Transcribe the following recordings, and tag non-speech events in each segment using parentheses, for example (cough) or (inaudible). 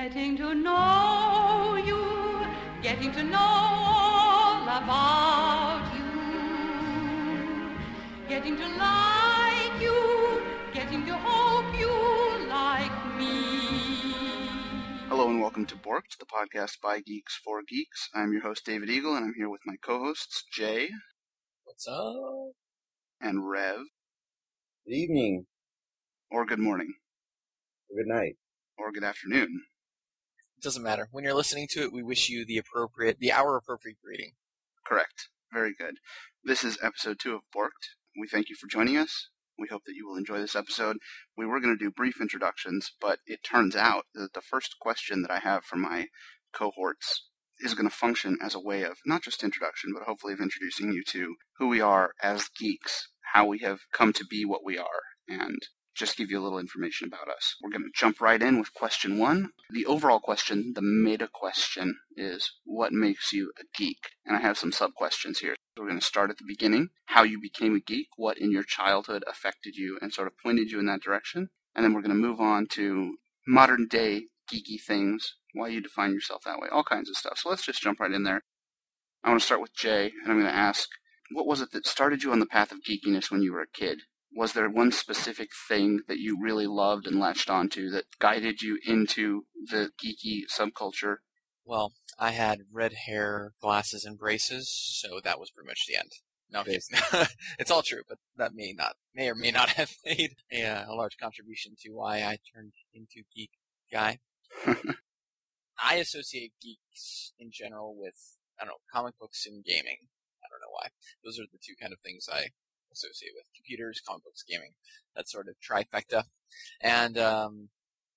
Getting to know you, getting to know all about you, getting to like you, getting to hope you like me. Hello and welcome to Borked, the podcast by Geeks for Geeks. I'm your host David Eagle, and I'm here with my co-hosts Jay What's up? and Rev, Good evening. or good morning, Good night. or good afternoon. It doesn't matter. When you're listening to it, we wish you the appropriate, the hour appropriate greeting. Correct. Very good. This is episode two of Borked. We thank you for joining us. We hope that you will enjoy this episode. We were going to do brief introductions, but it turns out that the first question that I have for my cohorts is going to function as a way of not just introduction, but hopefully of introducing you to who we are as geeks, how we have come to be what we are, and just give you a little information about us. We're going to jump right in with question one. The overall question, the meta question, is what makes you a geek? And I have some sub questions here. We're going to start at the beginning how you became a geek, what in your childhood affected you and sort of pointed you in that direction. And then we're going to move on to modern day geeky things, why you define yourself that way, all kinds of stuff. So let's just jump right in there. I want to start with Jay, and I'm going to ask what was it that started you on the path of geekiness when you were a kid? Was there one specific thing that you really loved and latched onto that guided you into the geeky subculture? Well, I had red hair, glasses, and braces, so that was pretty much the end. No, (laughs) it's all true, but that may not, may or may not (laughs) have made a, a large contribution to why I turned into geek guy. (laughs) I associate geeks in general with, I don't know, comic books and gaming. I don't know why. Those are the two kind of things I associate with computers, comic books, gaming, that sort of trifecta. And um,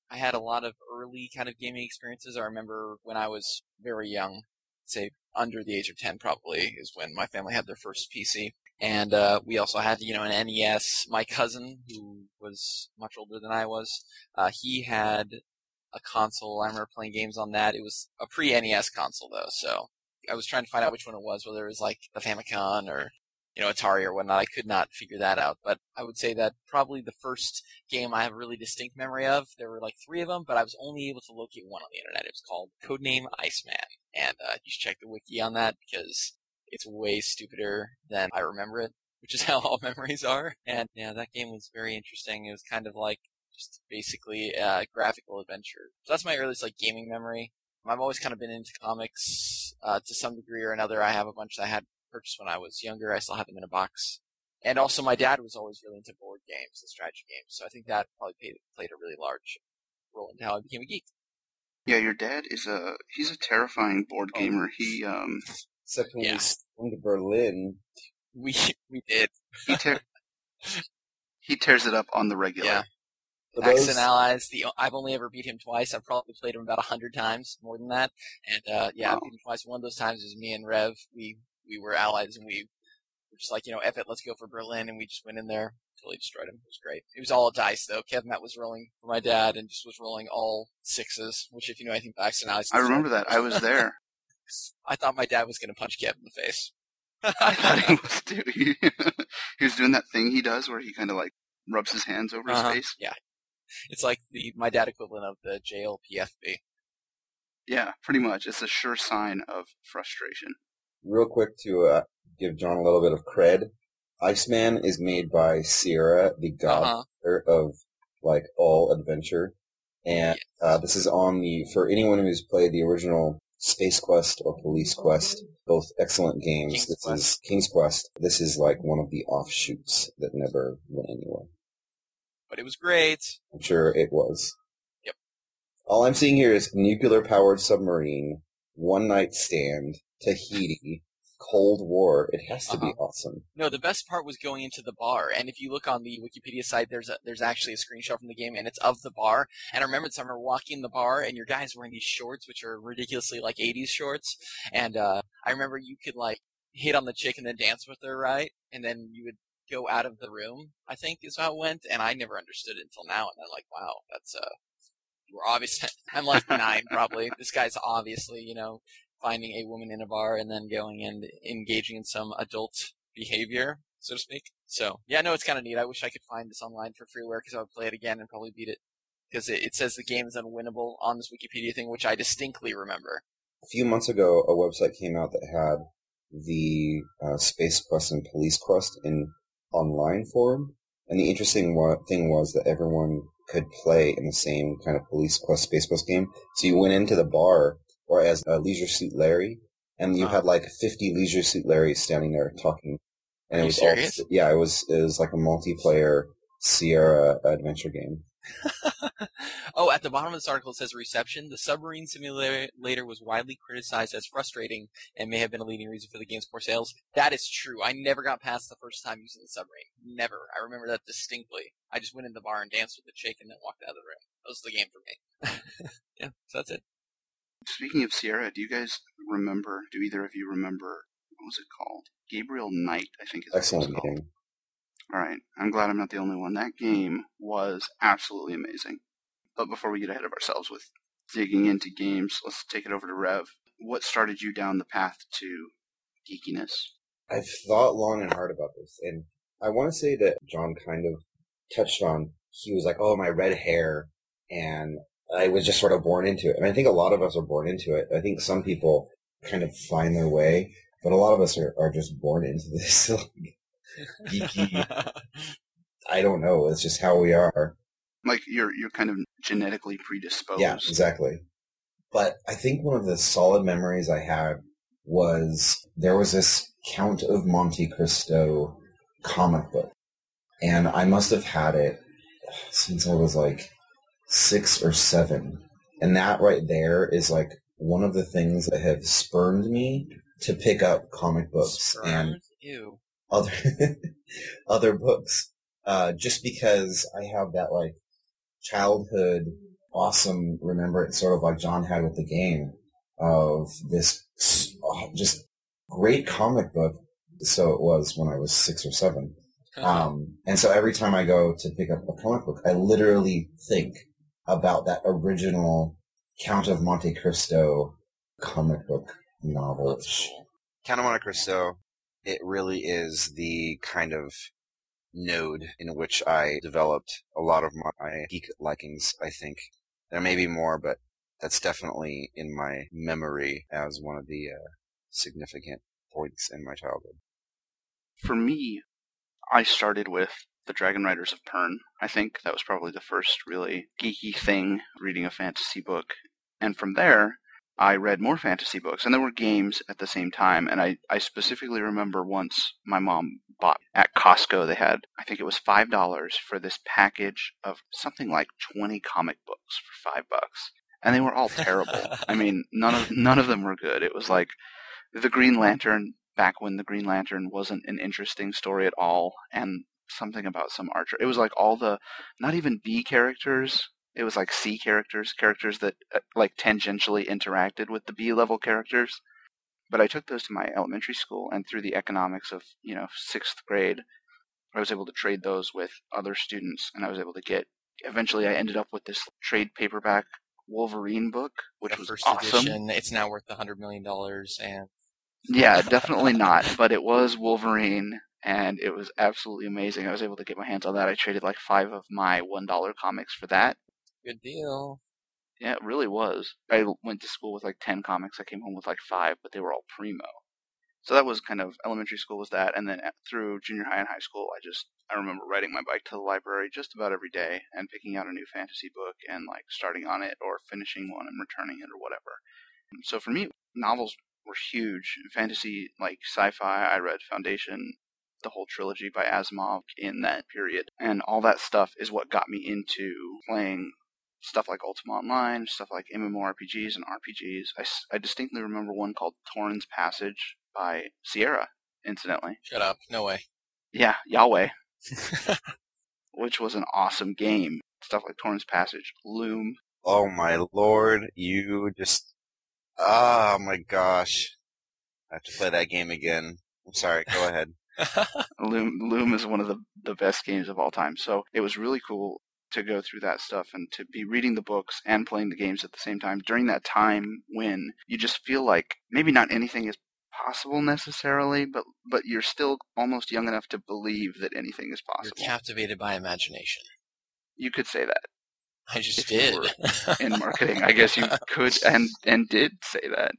I had a lot of early kind of gaming experiences. I remember when I was very young, say under the age of 10 probably, is when my family had their first PC. And uh, we also had, you know, an NES. My cousin, who was much older than I was, uh, he had a console. I remember playing games on that. It was a pre-NES console though, so I was trying to find out which one it was, whether it was like the Famicom or you know Atari or whatnot. I could not figure that out, but I would say that probably the first game I have a really distinct memory of. There were like three of them, but I was only able to locate one on the internet. It was called Codename Iceman, and uh, you should check the wiki on that because it's way stupider than I remember it, which is (laughs) how all memories are. And yeah, that game was very interesting. It was kind of like just basically a graphical adventure. So that's my earliest like gaming memory. I've always kind of been into comics uh, to some degree or another. I have a bunch that I had purchased when I was younger. I still have them in a box. And also, my dad was always really into board games and strategy games, so I think that probably played, played a really large role into how I became a geek. Yeah, your dad is a he's a terrifying board Oh. gamer. He um Except when Yeah. we went to Berlin. We we did he tear, (laughs) he tears it up on the regular. Yeah. Axis those, and Allies. The I've only ever beat him twice. I've probably played him about a hundred times, more than that. And uh, yeah, I Wow. beat him twice. One of those times was me and Rev. We we were allies, and we were just like, you know, F it, let's go for Berlin, and we just went in there, totally destroyed him. It was great. It was all dice though. Kev Matt was rolling for my dad, and just was rolling all sixes. Which, if you know anything about Axis and Allies, I remember that. I was there. (laughs) I thought my dad was going to punch Kev in the face. I thought he was too. (laughs) He, he was doing that thing he does where he kind of like rubs his hands over Uh-huh. his face. Yeah, it's like the my dad equivalent of the JLPFB. Yeah, pretty much. It's a sure sign of frustration. Real quick to uh, give John a little bit of cred. Iceman is made by Sierra, the Uh-huh. of like all adventure, and uh, this is on the for anyone who's played the original Space Quest or Police Quest, both excellent games. King's this Quest. is King's Quest. This is like one of the offshoots that never went anywhere. But it was great. I'm sure it was. Yep. All I'm seeing here is nuclear powered submarine, one night stand, Tahiti, Cold War. It has to be Uh-huh. awesome. No, the best part was going into the bar, and if you look on the Wikipedia site, there's a, there's actually a screenshot from the game, and it's of the bar. And I remember remember walking in the bar, and your guy's wearing these shorts, which are ridiculously like '80s shorts. And uh, I remember you could like hit on the chick and then dance with her, right? And then you would go out of the room. I think is how it went, and I never understood it until now. And I'm like, wow, that's uh, we're obviously. (laughs) I'm like nine, probably. This guy's obviously, you know, finding a woman in a bar and then going and engaging in some adult behavior, so to speak. So yeah, no, it's kind of neat. I wish I could find this online for freeware because I would play it again and probably beat it because it, it says the game is unwinnable on this Wikipedia thing, which I distinctly remember. A few months ago, a website came out that had the uh, Space Quest and Police Quest in online form, and the interesting thing was that everyone could play in the same kind of Police Quest Space Quest game. So you went into the bar, or as a Leisure Suit Larry, and you Uh-huh. had like 50 Leisure Suit Larrys standing there talking. And Are it was serious? all yeah, it was it was like a multiplayer Sierra adventure game. (laughs) oh, at the bottom of this article it says reception. The submarine simulator was widely criticized as frustrating and may have been a leading reason for the game's poor sales. That is true. I never got past the first time using the submarine. Never. I remember that distinctly. I just went in the bar and danced with the chick and then walked out of the room. That was the game for me. (laughs) yeah, so that's it. Speaking of Sierra, do you guys remember? Do either of you remember? What was it called? Gabriel Knight, I think is what it was Excellent game. All right, I'm glad I'm not the only one. That game was absolutely amazing. But before we get ahead of ourselves with digging into games, let's take it over to Rev. What started you down the path to geekiness? I've thought long and hard about this, and I want to say that John kind of touched on. He was like, "Oh, my red hair," and I was just sort of born into it. And I think a lot of us are born into it. I think some people kind of find their way, but a lot of us are, are just born into this (laughs) like, geeky. I don't know. It's just how we are. Like you're you're kind of genetically predisposed. Yeah, exactly. But I think one of the solid memories I had was there was this Count of Monte Cristo comic book. And I must have had it since I was like six or seven. And that right there is like one of the things that have spurned me to pick up comic books and? Ew. other (laughs) other books uh, just because I have that like childhood awesome remembrance, sort of like John had with the game of this uh, just great comic book. So it was when I was six or seven. Um, and so every time I go to pick up a comic book, I literally think about that original Count of Monte Cristo comic book novel. Count of Monte Cristo, it really is the kind of node in which I developed a lot of my geek likings, I think. There may be more, but that's definitely in my memory as one of the uh, significant points in my childhood. For me, I started with the Dragon Riders of Pern. I think that was probably the first really geeky thing, reading a fantasy book. And from there, I read more fantasy books, and there were games at the same time. And I, I specifically remember once my mom bought at Costco, they had, I think it was $5 for this package of something like 20 comic books for 5 bucks. And they were all terrible. (laughs) I mean, none of none of them were good. It was like the Green Lantern back when the Green Lantern wasn't an interesting story at all, and something about some archer. It was like all the not even B characters. It was like C characters, characters that uh, like tangentially interacted with the B level characters. But I took those to my elementary school, and through the economics of you know sixth grade, I was able to trade those with other students, and I was able to get. Eventually, I ended up with this trade paperback Wolverine book, which The was first awesome. edition. It's now worth a hundred million dollars, and Yeah, definitely not. But it was Wolverine, and it was absolutely amazing. I was able to get my hands on that. I traded like five of my one dollar comics for that. good deal. Yeah, it really was. I went to school with like ten comics. I came home with like five, but they were all primo. So that was kind of elementary school was that, and then through junior high and high school, I just I remember riding my bike to the library just about every day and picking out a new fantasy book and like starting on it or finishing one and returning it or whatever. So for me, novels were huge. Fantasy, like sci-fi, I read Foundation, the whole trilogy by Asimov in that period, and all that stuff is what got me into playing stuff like Ultima Online, stuff like MMORPGs and RPGs. I distinctly remember one called Torin's Passage by Sierra, incidentally. Shut up. No way. Yeah, Yahweh, (laughs) which was an awesome game. Stuff like Torin's Passage, Loom. Oh my lord, you just... Oh my gosh. I have to play that game again. I'm sorry, go ahead. Loom, Loom is one of the, the best games of all time. So it was really cool to go through that stuff and to be reading the books and playing the games at the same time during that time when you just feel like maybe not anything is possible necessarily, but but you're still almost young enough to believe that anything is You're possible. captivated by imagination. You could say that. I just if did. in marketing. I (laughs) guess you could and and did say that.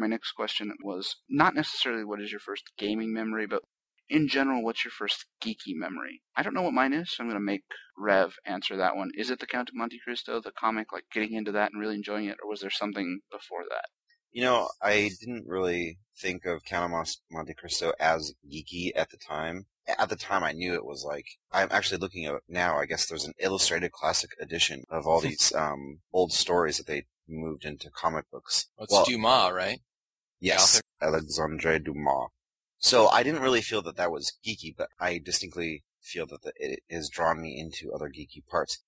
My next question was not necessarily what is your first gaming memory, but in general, what's your first geeky memory? I don't know what mine is, so I'm going to make Rev answer that one. Is it the Count of Monte Cristo, the comic, like getting into that and really enjoying it, or was there something before that? You know, I didn't really think of Count of Monte Cristo as geeky at the time. At the time, I knew it was like I'm actually looking at it now. I guess there's an illustrated classic edition of all (laughs) these um, old stories that they moved into comic books. Well, it's Well- Dumas, right? Yes, Alexandre Dumas. So I didn't really feel that that was geeky, but I distinctly feel that the, it has drawn me into other geeky parts.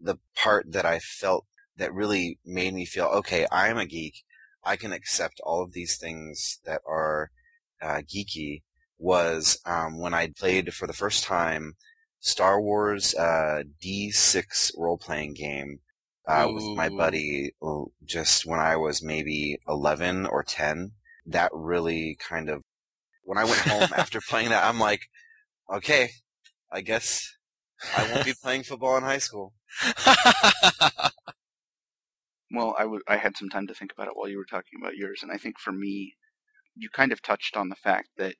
The part that I felt that really made me feel, okay, I am a geek. I can accept all of these things that are uh, geeky was um, when I played for the first time Star Wars uh, D6 role-playing game uh, with my buddy uh, just when I was maybe 11 or 10. That really kind of, when I went home (laughs) after playing that, I'm like, okay, I guess I won't be playing football in high school. (laughs) Well, I I had some time to think about it while you were talking about yours, and I think for me, you kind of touched on the fact that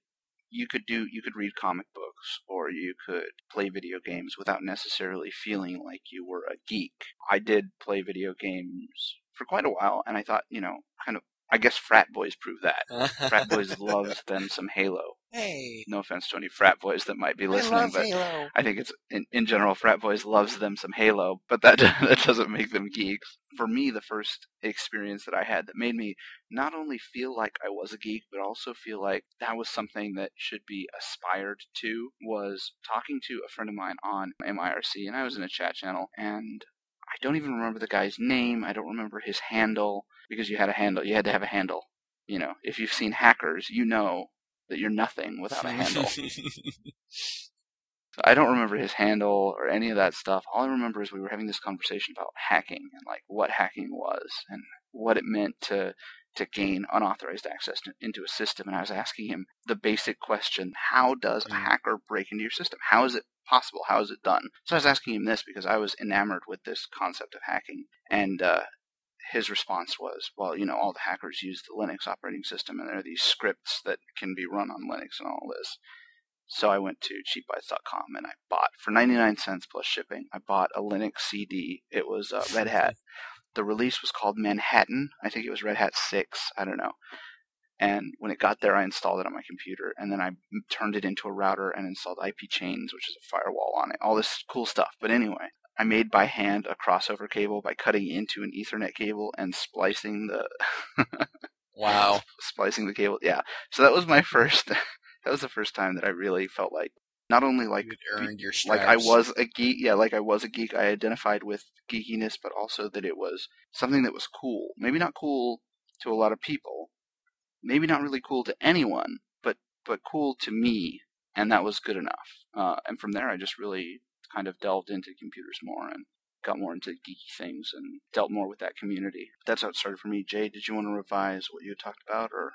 you could do you could read comic books or you could play video games without necessarily feeling like you were a geek. I did play video games for quite a while, and I thought, you know, kind of I guess frat boys prove that. (laughs) Frat boys loves them some Halo. Hey, No offense to any frat boys that might be I listening, love but Halo. I think it's in, in general, frat boys loves them some Halo, but that (laughs) that doesn't make them geeks. For me, the first experience that I had that made me not only feel like I was a geek, but also feel like that was something that should be aspired to was talking to a friend of mine on MIRC, and I was in a chat channel, and I don't even remember the guy's name. I don't remember his handle because you had a handle. You had to have a handle. You know, if you've seen hackers, you know that you're nothing without a handle. So (laughs) I don't remember his handle or any of that stuff. All I remember is we were having this conversation about hacking and like what hacking was and what it meant to to gain unauthorized access to, into a system. And I was asking him the basic question: How does a Mm. hacker break into your system? How is it possible? How is it done? So I was asking him this because I was enamored with this concept of hacking, and uh, his response was, "Well, you know, all the hackers use the Linux operating system, and there are these scripts that can be run on Linux and all this." So I went to cheapbytes.com and I bought for 99 cents plus shipping. I bought a Linux CD. It was uh, Red Hat. (laughs) The release was called Manhattan. I think it was Red Hat 6. I don't know. And when it got there, I installed it on my computer, and then I turned it into a router and installed IP chains, which is a firewall on it. All this cool stuff. But anyway, I made by hand a crossover cable by cutting into an Ethernet cable and splicing the (laughs) wow. splicing the cable. Yeah. So that was my first. (laughs) that was the first time that I really felt like not only like you earned your like I was a geek. Yeah, like I was a geek. I identified with geekiness, but also that it was something that was cool. Maybe not cool to a lot of people. Maybe not really cool to anyone, but but cool to me, and that was good enough. Uh, and from there, I just really kind of delved into computers more and got more into geeky things and dealt more with that community. That's how it started for me. Jay, did you want to revise what you had talked about, or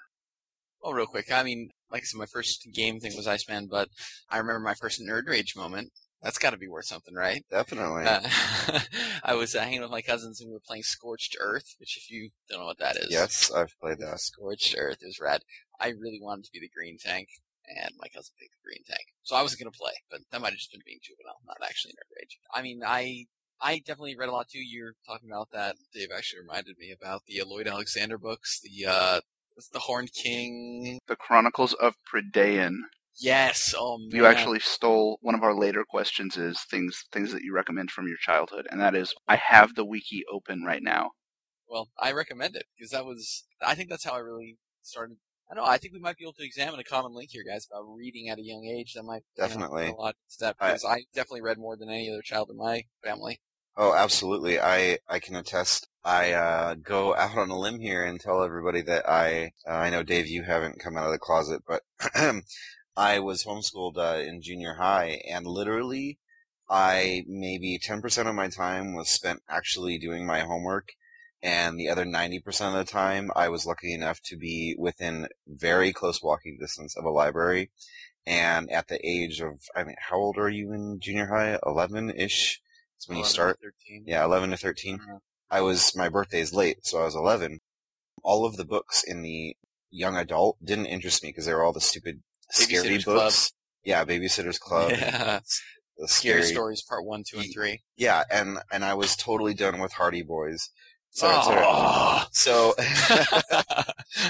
Oh, real quick. I mean, like I said, my first game thing was Iceman, but I remember my first nerd rage moment. That's got to be worth something, right? Definitely. Uh, (laughs) I was uh, hanging with my cousins and we were playing Scorched Earth, which if you don't know what that is, yes, I've played that. Scorched Earth is rad. I really wanted to be the green tank, and my cousin picked the green tank. So I wasn't gonna play, but that might have just been being juvenile, not actually nerd rage. I mean, I I definitely read a lot too. You're talking about that. Dave actually reminded me about the Lloyd Alexander books, the uh, the Horned King. the Chronicles of Prydain? Yes. Oh man. You actually stole one of our later questions is things things that you recommend from your childhood, and that is I have the wiki open right now. Well, I recommend it because that was. I think that's how I really started. I don't know. I think we might be able to examine a common link here, guys, about reading at a young age. That might you know, Definitely. a lot to that I- because I definitely read more than any other child in my family. Oh, absolutely. I I can attest. I uh, go out on a limb here and tell everybody that I uh, I know Dave, you haven't come out of the closet, but (clears throat) I was homeschooled uh, in junior high, and literally, I maybe ten percent of my time was spent actually doing my homework, and the other ninety percent of the time, I was lucky enough to be within very close walking distance of a library. And at the age of, I mean, how old are you in junior high? Eleven ish It's when you 11 or start. 13. Yeah, 11 to 13. Uh-huh. I was, my birthday is late, so I was 11. All of the books in the young adult didn't interest me because they were all the stupid, scary Babysitter's Club. books. Yeah, Babysitter's (laughs) Club. yeah. The Scary scary, Stories Part 1, 2, and 3. Yeah, and, and I was totally done with Hardy Boys. So, I started- Oh. so,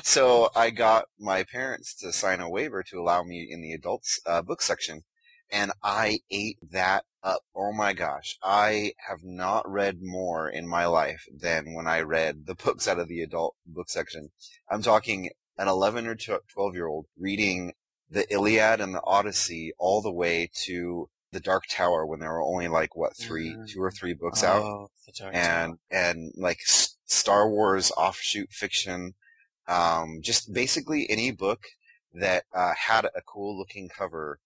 so I got my parents to sign a waiver to allow me in the adults uh, book section, and I ate that up. Oh my gosh, I have not read more in my life than when I read the (laughs) books out of the adult book section. I'm talking an 11 or 12 year old reading the Iliad and the Odyssey all the way to the Dark Tower when there were only like what three, Mm. two or three books out Oh, Dark and and like Star Wars offshoot fiction, um, just basically any book that uh, had a cool looking cover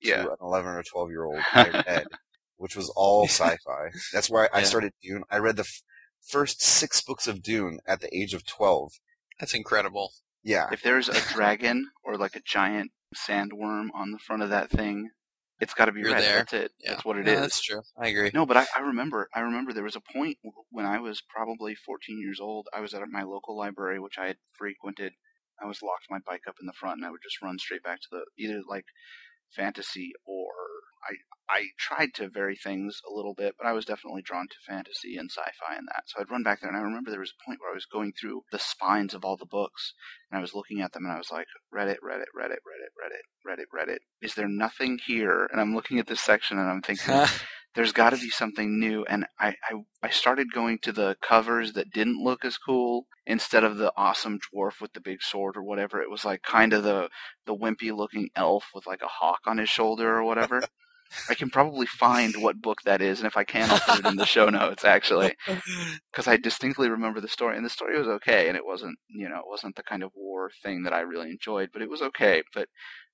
Yeah. to an 11 or 12 year old I read, (laughs) which was all sci-fi. That's why I Yeah. started Dune. I read the f- first six books of Dune at the age of 12. That's incredible. Yeah, If there's a dragon or like a giant sandworm on the front of that thing, it's got to be You're red. there. That's it. Yeah. That's what it No, is. That's true. I agree. No, but I, I remember. I remember there was a point when I was probably 14 years old. I was at my local library, which I had frequented. I was locked my bike up in the front, and I would just run straight back to the either like fantasy or I. I tried to vary things a little bit, but I was definitely drawn to fantasy and sci-fi and that. So I'd run back there, and I remember there was a point where I was going through the spines of all the books, and I was looking at them, and I was like, Reddit, Reddit, Reddit, Reddit, Reddit, Reddit, Reddit. Is there nothing here? And I'm looking at this section, and I'm thinking, (laughs) there's got to be something new and I, I i started going to the covers that didn't look as cool instead of the awesome dwarf with the big sword or whatever it was like kind of the the wimpy looking elf with like a hawk on his shoulder or whatever i can probably find what book that is and if i can i'll put it in the show notes actually (laughs) because i distinctly remember the story and the story was okay and it wasn't you know it wasn't the kind of war thing that i really enjoyed but it was okay but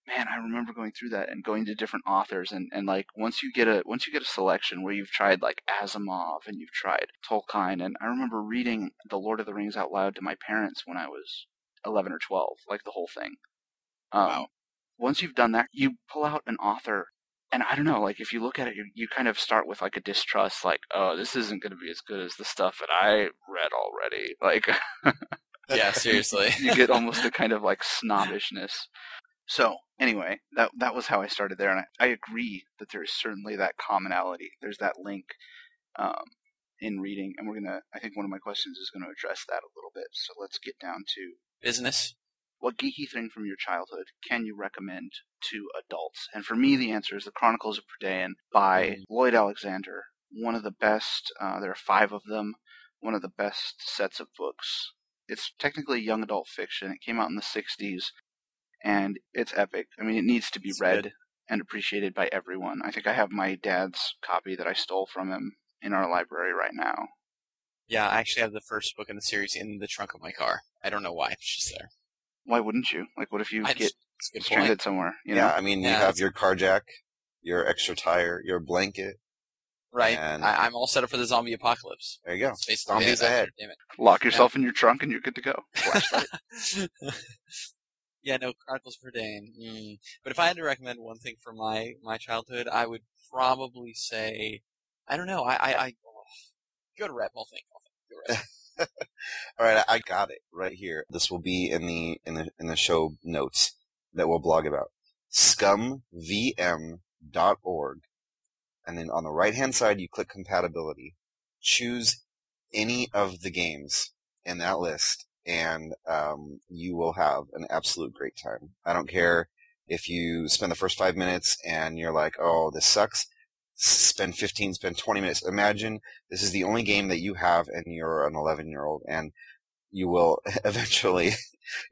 man, I remember going through that and going to different authors and, and like once you get a once you get a selection where you've tried like Asimov and you've tried Tolkien and I remember reading The Lord of the Rings out loud to my parents when I was eleven or twelve, like the whole thing. Um, Wow. Once you've done that, you pull out an author and I don't know, like if you look at it, you, you kind of start with like a distrust, like, oh, this isn't going to be as good as the stuff that I read already. Like, (laughs) yeah, seriously. you get (laughs) almost a kind of like snobbishness. So anyway, that that was how I started there, and I, I agree that there is certainly that commonality. There's that link um, in reading, and we're gonna. I think one of my questions is going to address that a little bit. So let's get down to Business. What geeky thing from your childhood can you recommend to adults? And for me, the answer is The Chronicles of Prydain by Lloyd Alexander. One of the best. Uh, there are five of them. One of the best sets of books. It's technically young adult fiction. It came out in the '60s, and it's epic. I mean, it needs to be It's read good. and appreciated by everyone. I think I have my dad's copy that I stole from him in our library right now. Yeah, I actually have the first book in the series in the trunk of my car. I don't know why. It's just there. Why wouldn't you? Like, what if you I get just, it's a good stranded point. somewhere? You yeah. know? I mean, you have your car jack, your extra tire, your blanket. Right. And- I, I'm all set up for the zombie apocalypse. There you go. It's Zombies it. ahead. Damn it. Lock yourself in your trunk and you're good to go. (laughs) Yeah, no, Chronicles Prydain. Mm. But if I had to recommend one thing for my, my childhood, I would probably say, I don't know, I, I, I go to Rep, I'll (laughs) (laughs) All right, I got it right here. This will be in the in the in the show notes that we'll blog about. scummvm.org. And then on the right hand side you click compatibility. Choose any of the games in that list and um, you will have an absolute great time. I don't care if you spend the first five minutes and you're like, oh, this sucks. Spend 15, spend 20 minutes. Imagine this is the only game that you have and you're an 11 year old and you will (laughs) eventually,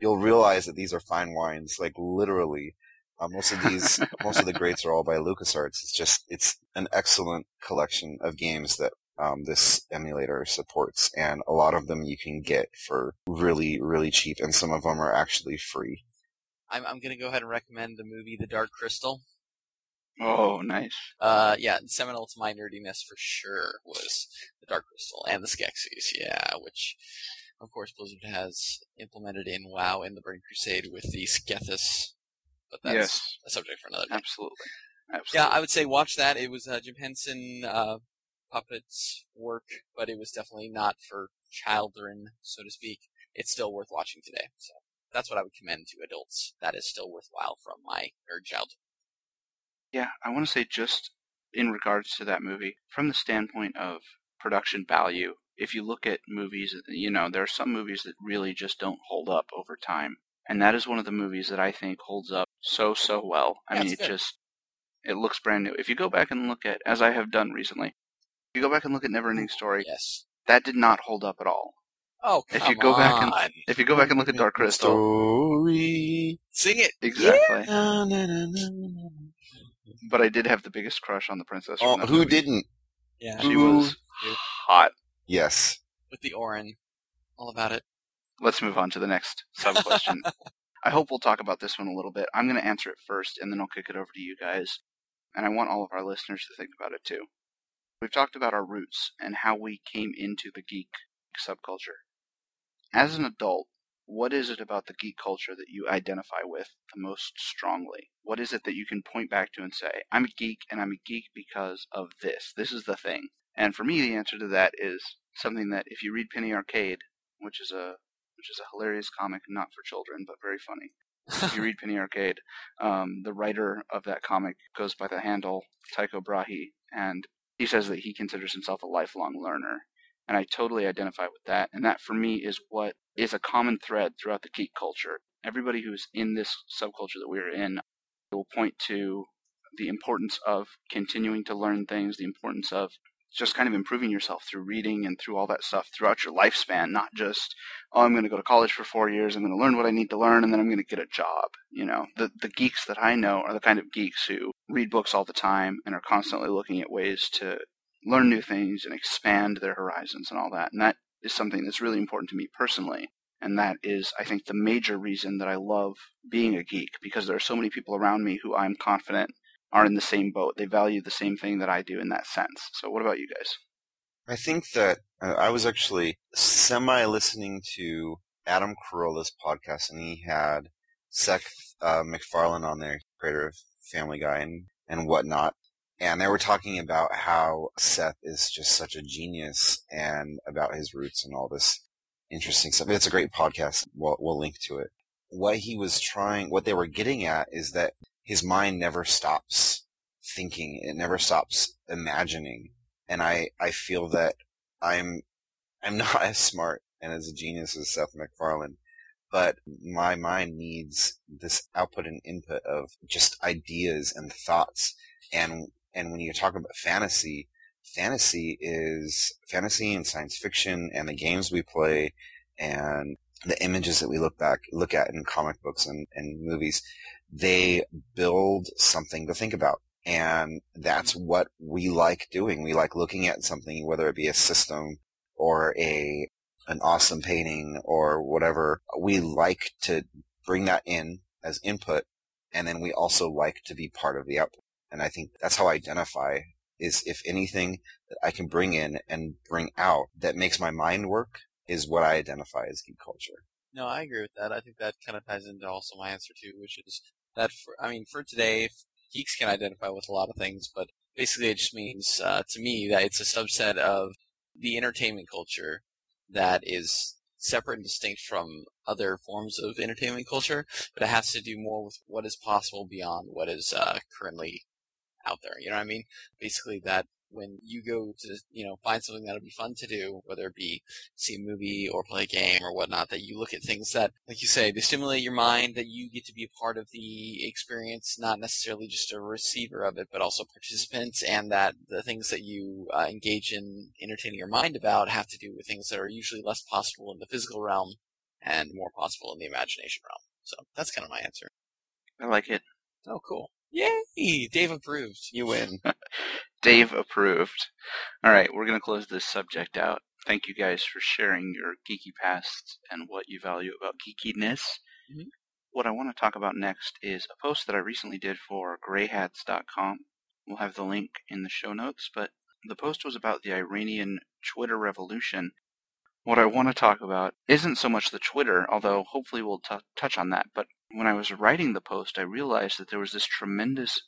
you'll realize that these are fine wines. Like literally, uh, most of these, (laughs) most of the greats are all by LucasArts. It's just, it's an excellent collection of games that um, this emulator supports, and a lot of them you can get for really, really cheap, and some of them are actually free. I'm, I'm going to go ahead and recommend the movie The Dark Crystal. Oh, nice. Uh, yeah, seminal to my nerdiness for sure was The Dark Crystal and the Skeksis, yeah, which, of course, Blizzard has implemented in WoW in the Burning Crusade with the Skettis, but that's yes, a subject for another day. absolutely. Absolutely. Yeah, I would say watch that. It was uh, Jim Henson uh, puppets work, but it was definitely not for children, so to speak. It's still worth watching today. So that's what I would commend to adults. That is still worthwhile from my nerd childhood. Yeah, I want to say just in regards to that movie, from the standpoint of production value, if you look at movies, you know, there are some movies that really just don't hold up over time. And that is one of the movies that I think holds up so, so well. I Yeah, mean, it good. just, it looks brand new. If you go back and look at, as I have done recently, if you go back and look at Neverending Story, Yes. that did not hold up at all. Oh, If you go back and- If you go back and look at Dark Crystal, Story. Sing it. exactly. Na. But I did have the biggest crush on the princess. Oh, from who movie. didn't? Yeah. She Who- was hot. Yes. With the Orin. All about it. Let's move on to the next sub question. (laughs) I hope we'll talk about this one a little bit. I'm going to answer it first, and then I'll kick it over to you guys. And I want all of our listeners to think about it too. We've talked about our roots and how we came into the geek subculture. As an adult, what is it about the geek culture that you identify with the most strongly? What is it that you can point back to and say, I'm a geek and I'm a geek because of this? This is the thing. And for me, the answer to that is something that if you read Penny Arcade, which is a which is a hilarious comic, not for children, but very funny. If you (laughs) read Penny Arcade, um, the writer of that comic goes by the handle Tycho Brahe, and he says that he considers himself a lifelong learner. And I totally identify with that. And that for me is what is a common thread throughout the geek culture. Everybody who's in this subculture that we're in will point to the importance of continuing to learn things, the importance of just kind of improving yourself through reading and through all that stuff throughout your lifespan, not just, oh, I'm going to go to college for four years, I'm going to learn what I need to learn, and then I'm going to get a job. You know, the, the geeks that I know are the kind of geeks who read books all the time and are constantly looking at ways to learn new things and expand their horizons and all that. And that is something that's really important to me personally. And that is, I think, the major reason that I love being a geek because there are so many people around me who I'm confident are in the same boat. They value the same thing that I do in that sense. So, what about you guys? I think that uh, I was actually semi listening to Adam Carolla's podcast, and he had Seth uh, MacFarlane on there, creator of Family Guy and, and whatnot. And they were talking about how Seth is just such a genius and about his roots and all this interesting stuff. It's a great podcast. We'll, we'll link to it. What he was trying, what they were getting at is that his mind never stops thinking. It never stops imagining. And I, I feel that I'm, I'm (laughs) not as smart and as a genius as Seth MacFarlane, but my mind needs this output and input of just ideas and thoughts. And, and when you talk about fantasy, fantasy is fantasy and science fiction and the games we play and the images that we look back, look at in comic books and, and movies, they build something to think about. And that's mm-hmm. what we like doing. We like looking at something, whether it be a system or a, an awesome painting or whatever. We like to bring that in as input. And then we also like to be part of the output. And I think that's how I identify is if anything that I can bring in and bring out that makes my mind work is what I identify as geek culture. No, I agree with that. I think that kind of ties into also my answer too, which is that for, I mean, for today, geeks can identify with a lot of things, but basically it just means uh, to me that it's a subset of the entertainment culture that is separate and distinct from other forms of entertainment culture, but it has to do more with what is possible beyond what is uh, currently out there. You know what I mean? Basically, that when you go to you know find something that'll be fun to do, whether it be see a movie or play a game or whatnot, that you look at things that, like you say, they stimulate your mind, that you get to be a part of the experience, not necessarily just a receiver of it, but also participants, and that the things that you uh, engage in entertaining your mind about have to do with things that are usually less possible in the physical realm and more possible in the imagination realm. So that's kind of my answer. I like it. Oh, cool. Yay! Dave approved. You win. (laughs) Dave approved. All right, we're going to close this subject out. Thank you guys for sharing your geeky past and what you value about geekiness. Mhm. What I want to talk about next is a post that I recently did for grayhats.com. We'll have the link in the show notes, but the post was about the Iranian Twitter revolution. What I want to talk about isn't so much the Twitter, although hopefully we'll t- touch on that, but when I was writing the post, I realized that there was this tremendous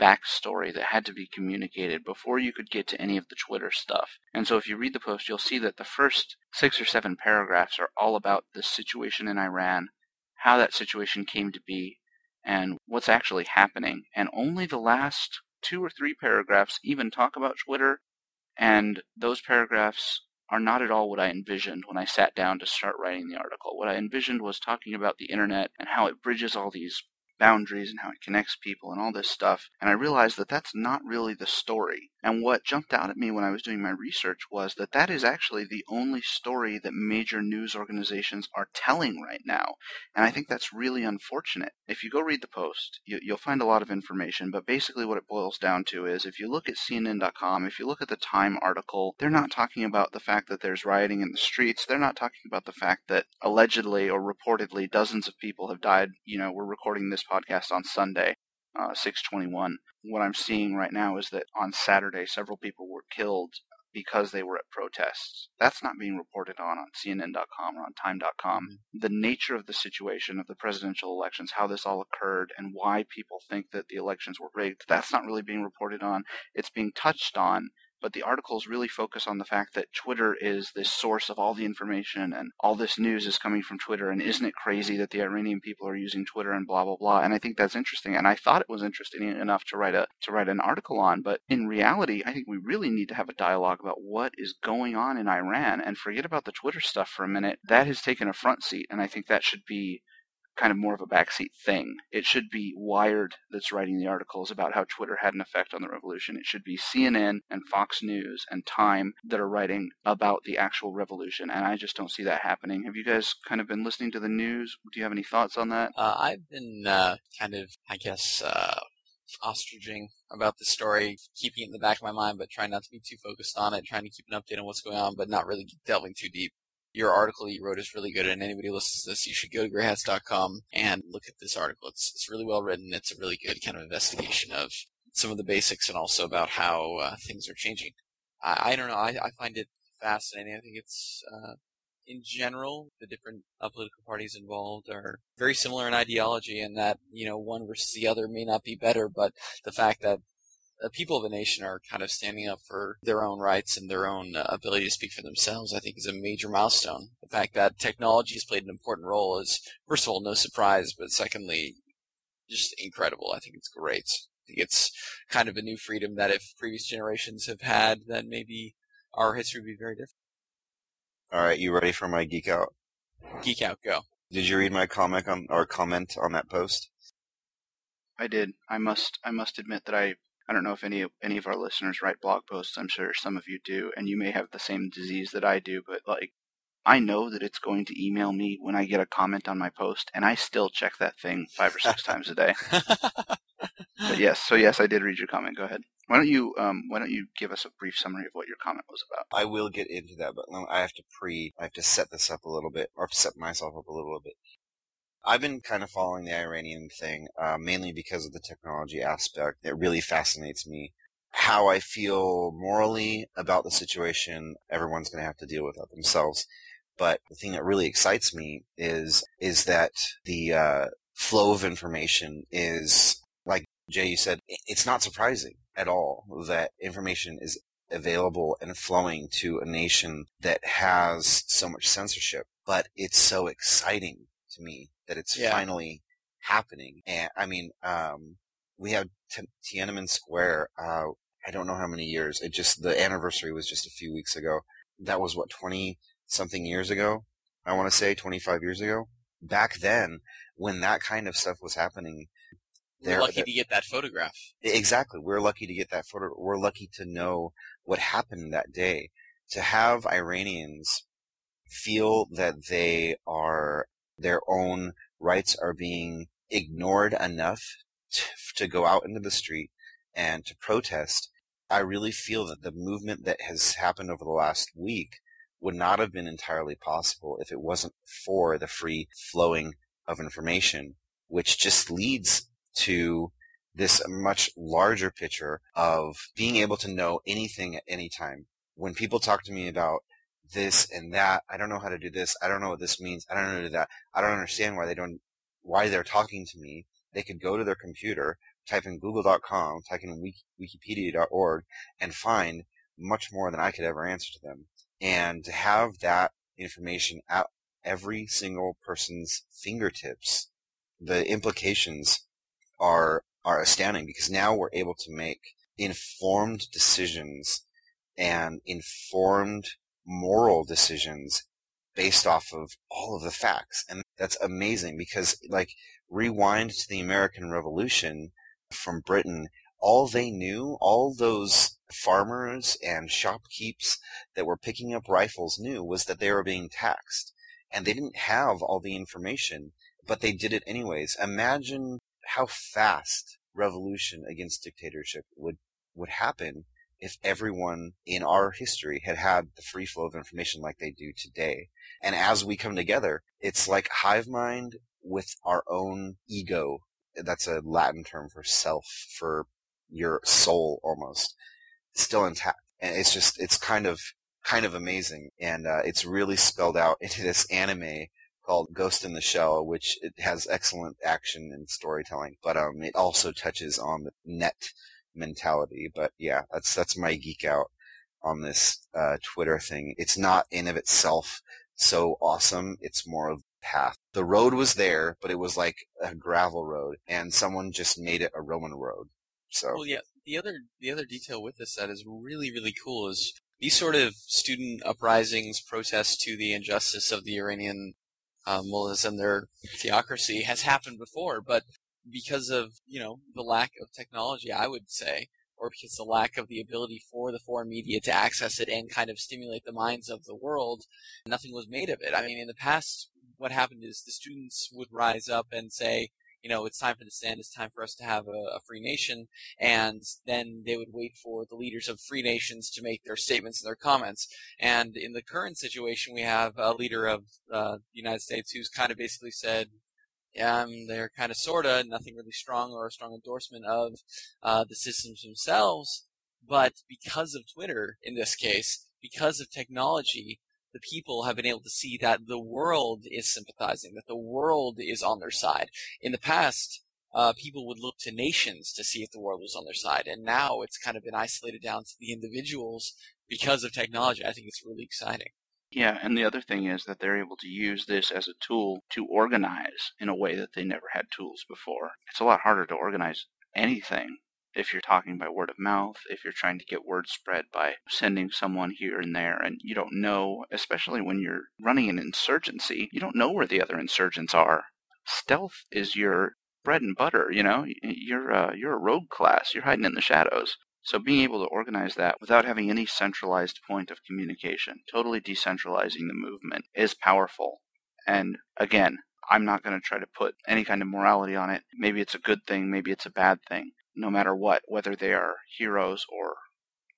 backstory that had to be communicated before you could get to any of the Twitter stuff. And so if you read the post, you'll see that the first six or seven paragraphs are all about the situation in Iran, how that situation came to be, and what's actually happening. And only the last two or three paragraphs even talk about Twitter, and those paragraphs are not at all what I envisioned when I sat down to start writing the article. What I envisioned was talking about the internet and how it bridges all these boundaries and how it connects people and all this stuff. And I realized that that's not really the story. And what jumped out at me when I was doing my research was that that is actually the only story that major news organizations are telling right now. And I think that's really unfortunate. If you go read the post, you, will find a lot of information, but basically what it boils down to is if you look at CNN.com, if you look at the Time article, they're not talking about the fact that there's rioting in the streets. They're not talking about the fact that allegedly or reportedly dozens of people have died. You know, we're recording this podcast on Sunday, uh, 621. What I'm seeing right now is that on Saturday, several people were killed because they were at protests. That's not being reported on on CNN.com or on Time.com. Mm-hmm. The nature of the situation of the presidential elections, how this all occurred, and why people think that the elections were rigged, that's not really being reported on. It's being touched on but the articles really focus on the fact that Twitter is this source of all the information and all this news is coming from Twitter. And isn't it crazy that the Iranian people are using Twitter and blah blah blah? And I think that's interesting. And I thought it was interesting enough to write a to write an article on. But in reality, I think we really need to have a dialogue about what is going on in Iran and forget about the Twitter stuff for a minute. That has taken a front seat, and I think that should be kind of more of a backseat thing. It should be Wired that's writing the articles about how Twitter had an effect on the revolution. It should be CNN and Fox News and Time that are writing about the actual revolution. And I just don't see that happening. Have you guys kind of been listening to the news? Do you have any thoughts on that? Uh, I've been uh, kind of, I guess, uh, ostriching about the story, keeping it in the back of my mind, but trying not to be too focused on it, trying to keep an update on what's going on, but not really delving too deep your article you wrote is really good, and anybody who listens to this, you should go to grayhats.com and look at this article. It's, it's really well written. It's a really good kind of investigation of some of the basics and also about how uh, things are changing. I, I don't know. I, I, find it fascinating. I think it's, uh, in general, the different uh, political parties involved are very similar in ideology, and that you know one versus the other may not be better, but the fact that the people of a nation are kind of standing up for their own rights and their own uh, ability to speak for themselves, I think is a major milestone. The fact that technology has played an important role is, first of all, no surprise, but secondly, just incredible. I think it's great. I think it's kind of a new freedom that if previous generations have had, then maybe our history would be very different. All right, you ready for my geek out? Geek out, go. Did you read my comic on or comment on that post? I did. I must. I must admit that I I don't know if any any of our listeners write blog posts. I'm sure some of you do, and you may have the same disease that I do. But like, I know that it's going to email me when I get a comment on my post, and I still check that thing five or six times a day. but (laughs) yes, so yes, I did read your comment. Go ahead. Why don't you um, Why don't you give us a brief summary of what your comment was about? I will get into that, but I have to pre. I have to set this up a little bit, or set myself up a little bit. I've been kind of following the Iranian thing, uh, mainly because of the technology aspect. It really fascinates me. How I feel morally about the situation, everyone's going to have to deal with that themselves. But the thing that really excites me is is that the uh, flow of information is, like Jay, you said, it's not surprising at all that information is available and flowing to a nation that has so much censorship. But it's so exciting to me that it's yeah. finally happening. And I mean, um, we have T- Tiananmen Square. Uh, I don't know how many years. It just the anniversary was just a few weeks ago. That was what twenty something years ago. I want to say twenty five years ago. Back then, when that kind of stuff was happening, we're lucky to get that photograph. Exactly, we're lucky to get that photo. We're lucky to know what happened that day. To have Iranians feel that they are their own rights are being ignored enough to, to go out into the street and to protest, I really feel that the movement that has happened over the last week would not have been entirely possible if it wasn't for the free flowing of information, which just leads to this much larger picture of being able to know anything at any time. When people talk to me about this and that. I don't know how to do this. I don't know what this means. I don't know that. I don't understand why they don't, why they're talking to me. They could go to their computer, type in google.com, type in wiki, wikipedia.org, and find much more than I could ever answer to them. And to have that information at every single person's fingertips, the implications are are astounding because now we're able to make informed decisions and informed moral decisions based off of all of the facts. And that's amazing because like rewind to the American Revolution from Britain, all they knew, all those farmers and shopkeepers that were picking up rifles knew was that they were being taxed. And they didn't have all the information, but they did it anyways. Imagine how fast revolution against dictatorship would, would happen if everyone in our history had had the free flow of information like they do today. And as we come together, it's like hive mind with our own ego. That's a Latin term for self, for your soul almost, still intact. And it's just, it's kind of, kind of amazing. And uh, it's really spelled out (laughs) into this anime called Ghost in the Shell, which it has excellent action and storytelling, but um, it also touches on the net mentality. But yeah, that's that's my geek out on this uh, Twitter thing. It's not in of itself so awesome. It's more of path. The road was there, but it was like a gravel road, and someone just made it a Roman road. So well, yeah. The other the other detail with this that is really really cool is these sort of student uprisings, protests to the injustice of the Iranian uh, mullahs and their theocracy has happened before, but because of you know the lack of technology, I would say, or because the lack of the ability for the foreign media to access it and kind of stimulate the minds of the world, nothing was made of it. I mean, in the past, what happened is the students would rise up and say, you know, it's time for the stand. It's time for us to have a, a, free nation. And then they would wait for the leaders of free nations to make their statements and their comments. And in the current situation, we have a leader of uh, the United States who's kind of basically said, um, they're kind of sorta nothing really strong or a strong endorsement of uh, the systems themselves. But because of Twitter, in this case, because of technology, the people have been able to see that the world is sympathizing, that the world is on their side. In the past, uh, people would look to nations to see if the world was on their side, and now it's kind of been isolated down to the individuals because of technology. I think it's really exciting. Yeah, and the other thing is that they're able to use this as a tool to organize in a way that they never had tools before. It's a lot harder to organize anything if you're talking by word of mouth, if you're trying to get word spread by sending someone here and there, and you don't know, especially when you're running an insurgency, you don't know where the other insurgents are. Stealth is your bread and butter, you know? You're, uh, you're a rogue class, you're hiding in the shadows. So being able to organize that without having any centralized point of communication, totally decentralizing the movement, is powerful. And again, I'm not going to try to put any kind of morality on it. Maybe it's a good thing, maybe it's a bad thing. No matter what, whether they are heroes or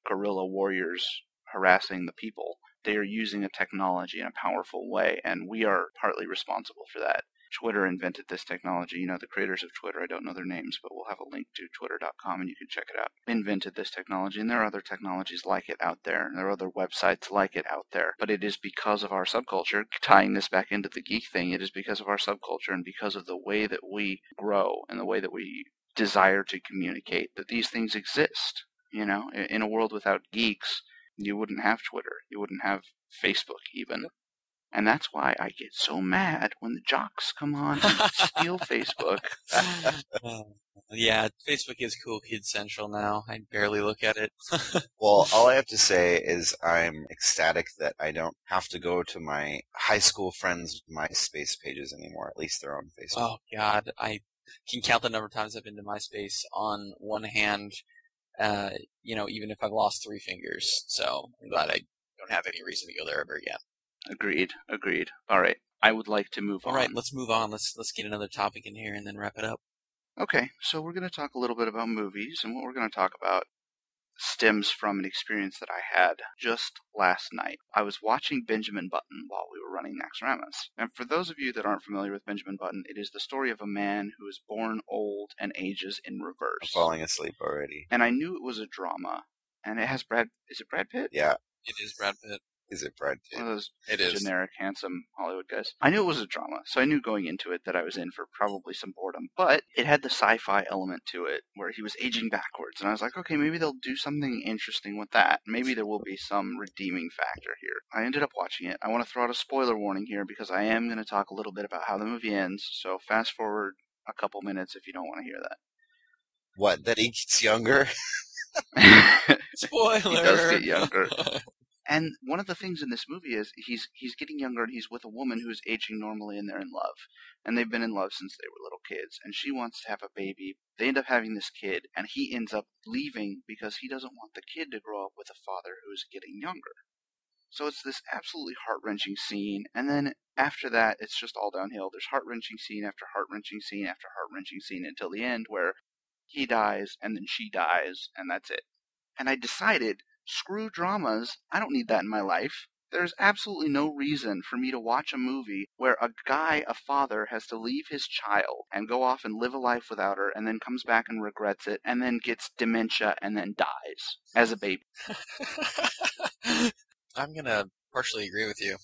guerrilla warriors harassing the people, they are using a technology in a powerful way, and we are partly responsible for that. Twitter invented this technology. You know, the creators of Twitter, I don't know their names, but we'll have a link to twitter.com and you can check it out. Invented this technology, and there are other technologies like it out there, and there are other websites like it out there. But it is because of our subculture, tying this back into the geek thing, it is because of our subculture and because of the way that we grow and the way that we desire to communicate that these things exist. You know, in a world without geeks, you wouldn't have Twitter, you wouldn't have Facebook even. And that's why I get so mad when the jocks come on and steal Facebook. (laughs) yeah, Facebook is cool kid central now. I barely look at it. (laughs) well, all I have to say is I'm ecstatic that I don't have to go to my high school friends' MySpace pages anymore. At least they're on Facebook. Oh God, I can count the number of times I've been to MySpace on one hand. Uh, you know, even if I've lost three fingers. So I'm glad I don't have any reason to go there ever again. Agreed. Agreed. All right. I would like to move on. All right, let's move on. Let's let's get another topic in here and then wrap it up. Okay, so we're going to talk a little bit about movies, and what we're going to talk about stems from an experience that I had just last night. I was watching Benjamin Button while we were running Naxxramas. And for those of you that aren't familiar with Benjamin Button, it is the story of a man who is born old and ages in reverse. I'm falling asleep already. And I knew it was a drama, and it has Brad. Is it Brad Pitt? Yeah. It is Brad Pitt. Is it Brad One Pitt? of those It is. generic, handsome Hollywood guys. I knew it was a drama, so I knew going into it that I was in for probably some boredom. But it had the sci-fi element to it, where he was aging backwards, and I was like, okay, maybe they'll do something interesting with that. Maybe there will be some redeeming factor here. I ended up watching it. I want to throw out a spoiler warning here because I am going to talk a little bit about how the movie ends. So fast forward a couple minutes if you don't want to hear that. What? That he gets younger? (laughs) (laughs) Spoiler. He does get younger. (laughs) And one of the things in this movie is he's he's getting younger and he's with a woman who's aging normally and they're in love. And they've been in love since they were little kids. And she wants to have a baby. They end up having this kid and he ends up leaving because he doesn't want the kid to grow up with a father who's getting younger. So it's this absolutely heart wrenching scene. And then after that, it's just all downhill. There's heart wrenching scene after heart wrenching scene after heart wrenching scene until the end where he dies and then she dies and that's it. And I decided screw dramas. I don't need that in my life. There's absolutely no reason for me to watch a movie where a guy, a father, has to leave his child and go off and live a life without her and then comes back and regrets it and then gets dementia and then dies as a baby. (laughs) I'm gonna partially agree with you.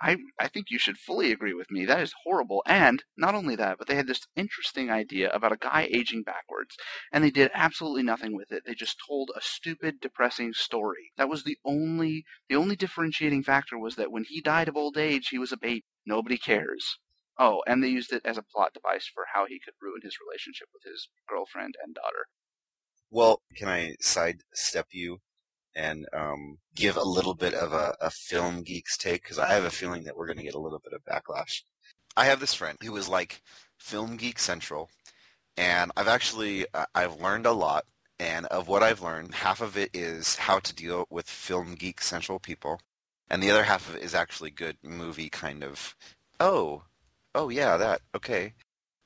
I, I think you should fully agree with me. That is horrible. And not only that, but they had this interesting idea about a guy aging backwards, and they did absolutely nothing with it. They just told a stupid, depressing story. That was the only the only differentiating factor was that when he died of old age, he was a baby. Nobody cares. Oh, and they used it as a plot device for how he could ruin his relationship with his girlfriend and daughter. Well, can I sidestep you and um, give a little bit of a, a film geek's take? Because I have a feeling that we're going to get a little bit of backlash. I have this friend who is like Film Geek Central, and I've actually uh, I've learned a lot. And of what I've learned, half of it is how to deal with Film Geek Central people, and the other half of it is actually good movie kind of. Oh, oh yeah, that okay,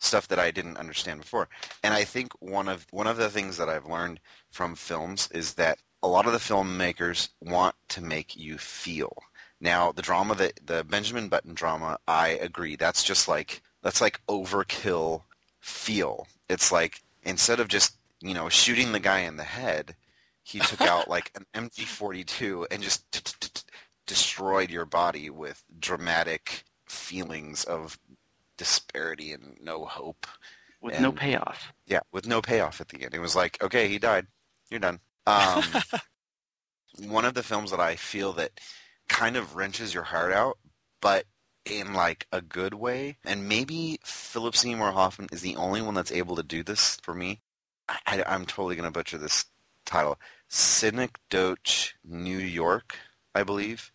stuff that I didn't understand before. And I think one of one of the things that I've learned from films is that a lot of the filmmakers want to make you feel. Now, the drama that the Benjamin Button drama, I agree. That's just like that's like overkill feel. It's like instead of just, you know, shooting the guy in the head, he took (laughs) out like an MG42 and just destroyed your body with dramatic feelings of disparity and no hope. With no payoff. Yeah, with no payoff at the end. It was like, okay, he died. You're done. Um, (laughs) one of the films that I feel that kind of wrenches your heart out, but in like a good way. And maybe Philip Seymour Hoffman is the only one that's able to do this for me. I, I'm totally going to butcher this title. Synecdoche, New York, I believe.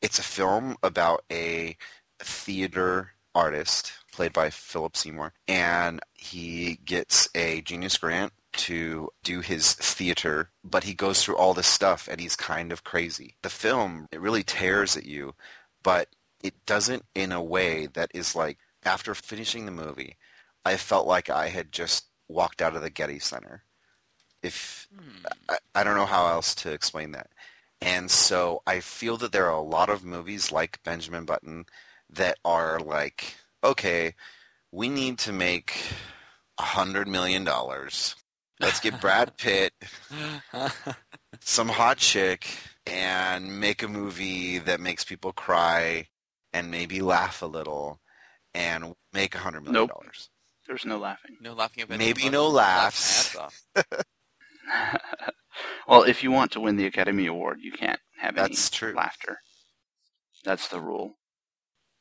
It's a film about a theater artist played by Philip Seymour, and he gets a genius grant to do his theater, but he goes through all this stuff and he's kind of crazy. The film, it really tears at you, but it doesn't in a way that is like, after finishing the movie, I felt like I had just walked out of the Getty Center. If Hmm. I, I don't know how else to explain that. And so I feel that there are a lot of movies like Benjamin Button that are like, okay, we need to make a hundred million dollars. Let's get Brad Pitt, some hot chick, and make a movie that makes people cry and maybe laugh a little and make a hundred million Nope. dollars. There's no laughing. no laughing at Maybe no Button. laughs. Laugh my ass off. (laughs) well, if you want to win the Academy Award, you can't have any That's true. laughter. That's the rule.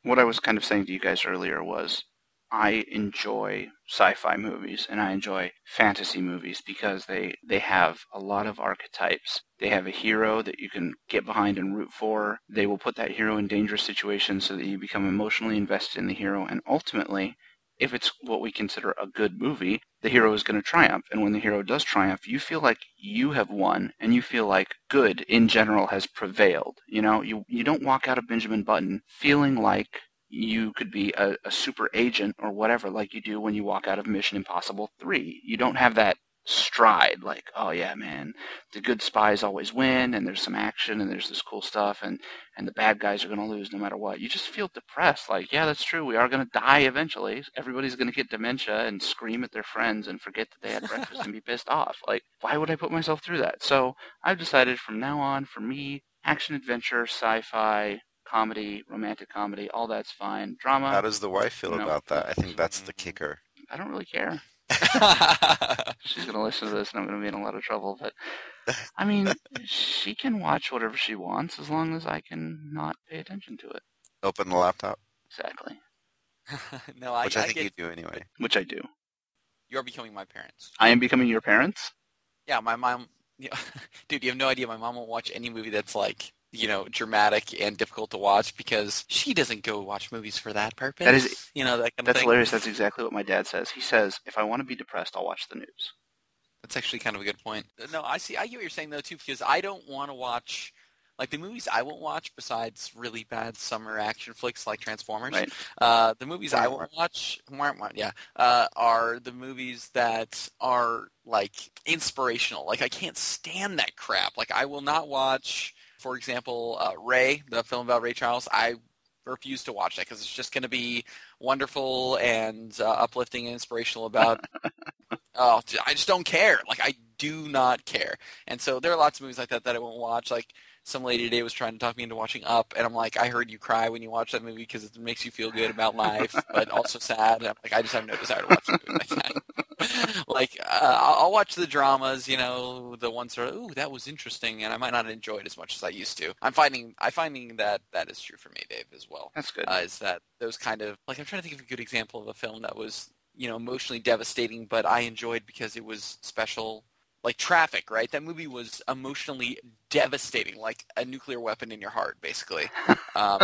What I was kind of saying to you guys earlier was I enjoy sci-fi movies and I enjoy fantasy movies because they, they have a lot of archetypes. They have a hero that you can get behind and root for. They will put that hero in dangerous situations so that you become emotionally invested in the hero and ultimately if it's what we consider a good movie, the hero is going to triumph. And when the hero does triumph, you feel like you have won and you feel like good in general has prevailed. You know, you, you don't walk out of Benjamin Button feeling like you could be a, a super agent or whatever like you do when you walk out of Mission Impossible 3. You don't have that stride like, oh yeah, man, the good spies always win and there's some action and there's this cool stuff and, and the bad guys are going to lose no matter what. You just feel depressed. Like, yeah, that's true. We are going to die eventually. Everybody's going to get dementia and scream at their friends and forget that they had breakfast and be pissed off. Like, why would I put myself through that? So I've decided from now on, for me, action adventure, sci-fi, comedy, romantic comedy, all that's fine. Drama, How does the wife feel no. about that? I think that's the kicker. I don't really care. (laughs) She's gonna listen to this, and I'm gonna be in a lot of trouble. But (laughs) I mean, she can watch whatever she wants as long as I can not pay attention to it. Open the laptop, Exactly, (laughs) no, I, which I, I think get you do anyway. which I do. you're becoming my parents. I am becoming your parents. Yeah, my mom. You know, dude, you have no idea. My mom won't watch any movie that's like you know dramatic and difficult to watch because she doesn't go watch movies for that purpose. That is- you know that kind of That's hilarious. That's exactly what my dad says. He says, if I want to be depressed, I'll watch the news. That's actually kind of a good point. No, I see. I get what you're saying though too, because I don't want to watch like the movies I won't watch besides really bad summer action flicks like Transformers. Right. Uh, the movies I won't watch, yeah, uh, are the movies that are like inspirational. Like I can't stand that crap. Like I will not watch, for example, uh, Ray, the film about Ray Charles. I refuse to watch that because it's just going to be wonderful and uh, uplifting and inspirational about (laughs) oh i just don't care. Like i do not care. And so there are lots of movies like that that i won't watch. Like some lady today was trying to talk me into watching up and i'm like i heard you cry when you watch that movie because it makes you feel good about life but also sad. And i'm like i just have no desire to watch a movie like that (laughs) like uh, I'll watch the dramas, you know, the ones that are, ooh, that was interesting, and I might not enjoy it as much as I used to. I'm finding, I'm finding that that is true for me, Dave, as well That's good. uh, is that those kind of like I'm trying to think of a good example of a film that was you know emotionally devastating, but I enjoyed because it was special. Like Traffic, right? That movie was emotionally devastating, like a nuclear weapon in your heart, basically. Um,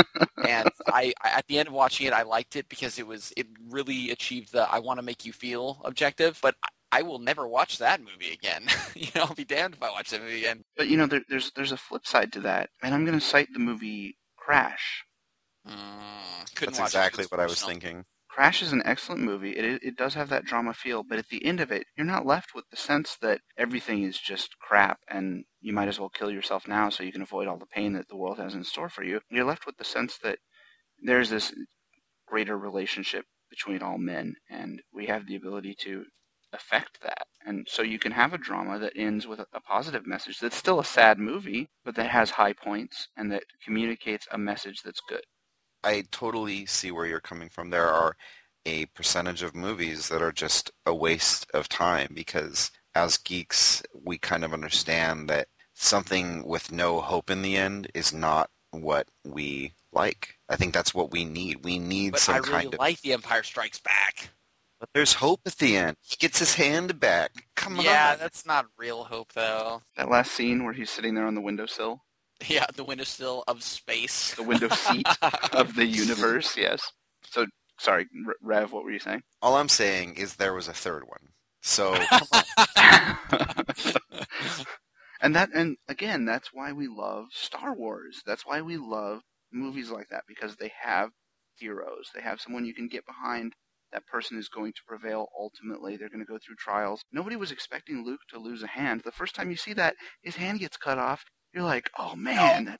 and I, I, at the end of watching it, I liked it because it was it really achieved the I want to make you feel objective. But I, I will never watch that movie again. (laughs) you know, I'll be damned if I watch that movie again. but you know, there, there's there's a flip side to that, and I'm going to cite the movie Crash. Mm, That's watch exactly it's what I was thinking. Crash is an excellent movie. It it does have that drama feel, but at the end of it, you're not left with the sense that everything is just crap and you might as well kill yourself now so you can avoid all the pain that the world has in store for you. You're left with the sense that there's this greater relationship between all men, and we have the ability to affect that. And so you can have a drama that ends with a, a positive message that's still a sad movie, but that has high points and that communicates a message that's good. I totally see where you're coming from. There are a percentage of movies that are just a waste of time because as geeks, we kind of understand that something with no hope in the end is not what we like. I think that's what we need. We need But some I really kind of. like The Empire Strikes Back. But there's hope at the end. He gets his hand back. Come yeah, on. that's not real hope though. That last scene where he's sitting there on the windowsill, (laughs) Yeah, the windowsill of space. the window seat (laughs) of the universe, yes. So, sorry, Rev, what were you saying? All I'm saying is there was a third one. So (laughs) and that, and again, that's why we love Star Wars. That's why we love movies like that because they have heroes. They have someone you can get behind. That person is going to prevail ultimately. They're going to go through trials. Nobody was expecting Luke to lose a hand. The first time you see that, his hand gets cut off. You're like, oh man, that,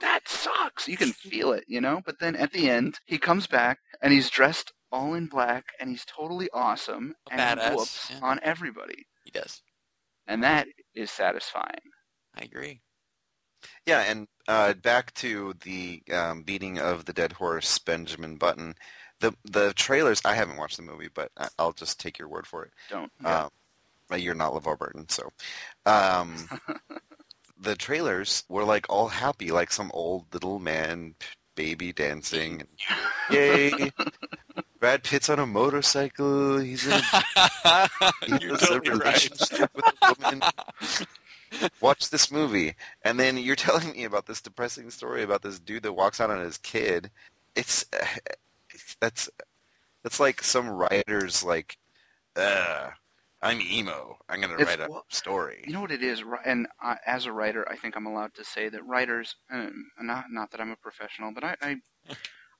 that sucks. You can feel it, you know? But then at the end, he comes back and he's dressed all in black and he's totally awesome A and he badass, whoops yeah. on everybody. he does. And that is satisfying. I agree. Yeah, and uh, back to the um, beating of the dead horse, Benjamin Button. The the trailers. I haven't watched the movie, but I- I'll just take your word for it. Don't. Yeah. Um, you're not LeVar Burton, so um, (laughs) the trailers were like all happy, like some old little man baby dancing. Yay! (laughs) Brad Pitt's on a motorcycle. He's in a, (laughs) he You're has a totally right. with a woman. Watch this movie, and then you're telling me about this depressing story about this dude that walks out on his kid. It's that's that's like some writer's like, uh, I'm emo. I'm gonna write a well, story. You know what it is, and I, as a writer, I think I'm allowed to say that writers, um, not not that I'm a professional, but I, I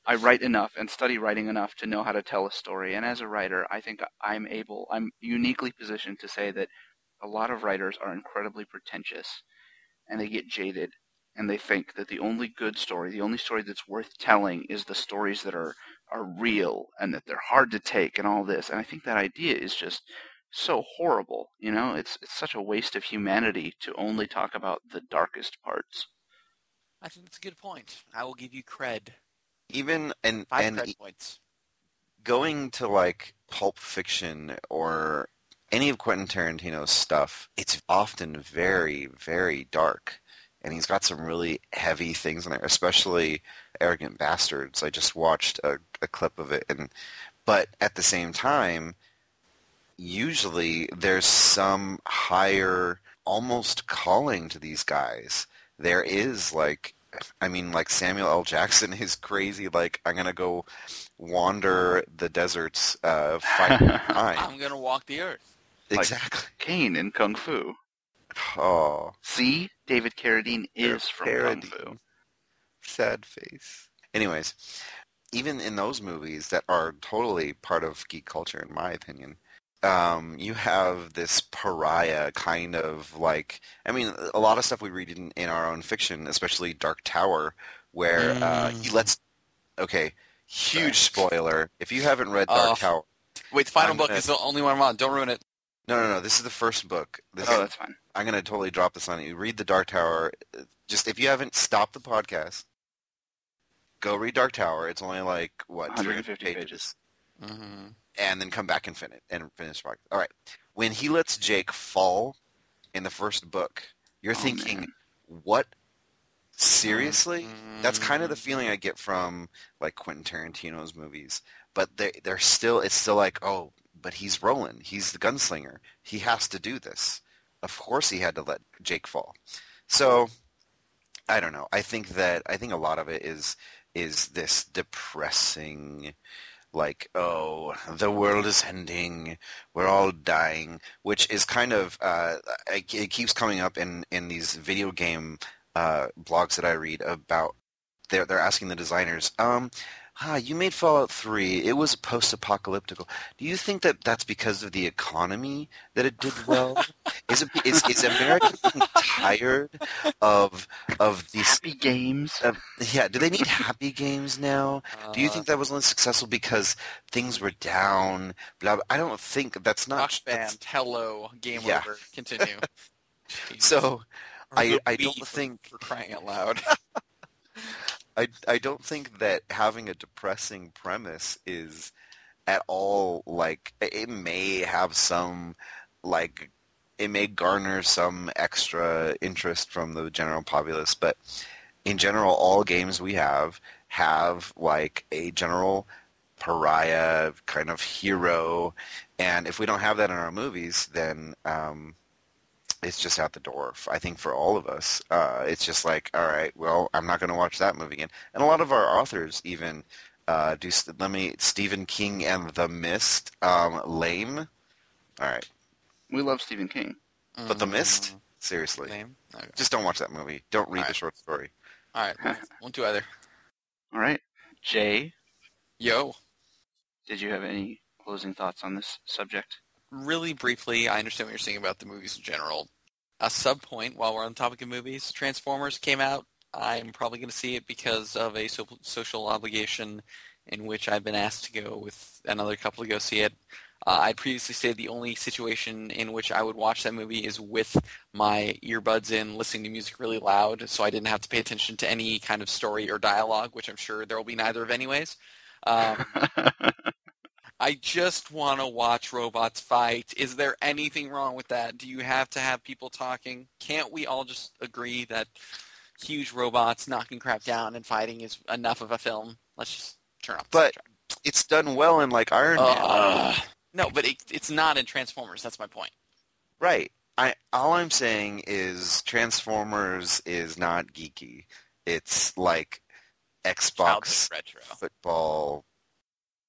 I write enough and study writing enough to know how to tell a story. And as a writer, I think I'm able, I'm uniquely positioned to say that a lot of writers are incredibly pretentious, and they get jaded, and they think that the only good story, the only story that's worth telling, is the stories that are are real and that they're hard to take and all this. And I think that idea is just so horrible. You know, it's it's such a waste of humanity to only talk about the darkest parts. I think that's a good point. I will give you cred. Even and Five and cred points. going to like Pulp Fiction or any of Quentin Tarantino's stuff, it's often very, very dark. And he's got some really heavy things in there, especially Arrogant Bastards. I just watched a, a clip of it and but at the same time, usually there's some higher almost calling to these guys. There is like I mean like Samuel L. Jackson is crazy like I'm gonna go wander the deserts uh fight time. I'm gonna walk the earth. Like- Exactly. Caine in Kung Fu. Oh, See, David Carradine They're is from Kung. Fu. sad face. Anyways, even in those movies that are totally part of geek culture, in my opinion, um, you have this pariah kind of like. I mean, a lot of stuff we read in, in our own fiction, especially Dark Tower, where uh, he Mm. lets. Okay, huge spoiler. If you haven't read Dark Oh. Tower, Wait, the final I'm book gonna- is the only one I'm on. Don't ruin it. no, no, no. This is the first book. This Oh, is, that's fine. I'm gonna totally drop this on you. Read the Dark Tower. Just if you haven't stopped the podcast, go read Dark Tower. It's only like what 150 300 pages. Mm-hmm. and then come back and finish and finish. podcast. All right. When he lets Jake fall in the first book, you're Oh, thinking, man. what? Seriously? Mm-hmm. That's kind of the feeling I get from like Quentin Tarantino's movies. But they they're still it's still like, oh, but he's Roland. He's the gunslinger. He has to do this. Of course he had to let Jake fall. So I don't know. I think that I think a lot of it is is this depressing like oh the world is ending. We're all dying which is kind of uh it keeps coming up in in these video game uh blogs that I read about they're they're asking the designers um ah you made Fallout 3 it was post-apocalyptic. do you think that that's because of the economy that it did well is it is is America tired of of these Happy games. uh, yeah, do they need happy games now? Do you Uh, think that was only successful because things were down? Blah. blah. I don't think that's not. Rock that's- band? Hello, game Yeah. over. Continue. (laughs) So I- I don't think- for crying out loud. (laughs) I I don't think that having a depressing premise is at all like it may have some like it may garner some extra interest from the general populace, but in general, all games we have have like a general pariah kind of hero, and if we don't have that in our movies, then um, it's just out the door. I think for all of us, uh, it's just like, all right, well, I'm not going to watch that movie again. And a lot of our authors even uh, do. Let me Stephen King and The Mist, um, lame. All right, We love Stephen King. but The Mist, Mm, seriously, Name? Okay. just don't watch that movie. Don't read the Alright. short story. All right, won't- (laughs) won't do either. All right. Jay, Yo, did you have any closing thoughts on this subject? Really briefly, I understand what you're saying about the movies in general. A sub point while we're on the topic of movies, Transformers came out. I'm probably going to see it because of a so- social obligation in which I've been asked to go with another couple to go see it. Uh, I previously stated the only situation in which I would watch that movie is with my earbuds in, listening to music really loud, so I didn't have to pay attention to any kind of story or dialogue, which I'm sure there will be neither of anyways. Um, (laughs) I just want to watch robots fight. Is there anything wrong with that? Do you have to have people talking? Can't we all just agree that huge robots knocking crap down and fighting is enough of a film? Let's just turn off But-. It's done well in like Iron Man. Ugh. no, but it, it's not in Transformers. That's my point. Right. I all I'm saying is Transformers is not geeky. It's like Xbox retro. football.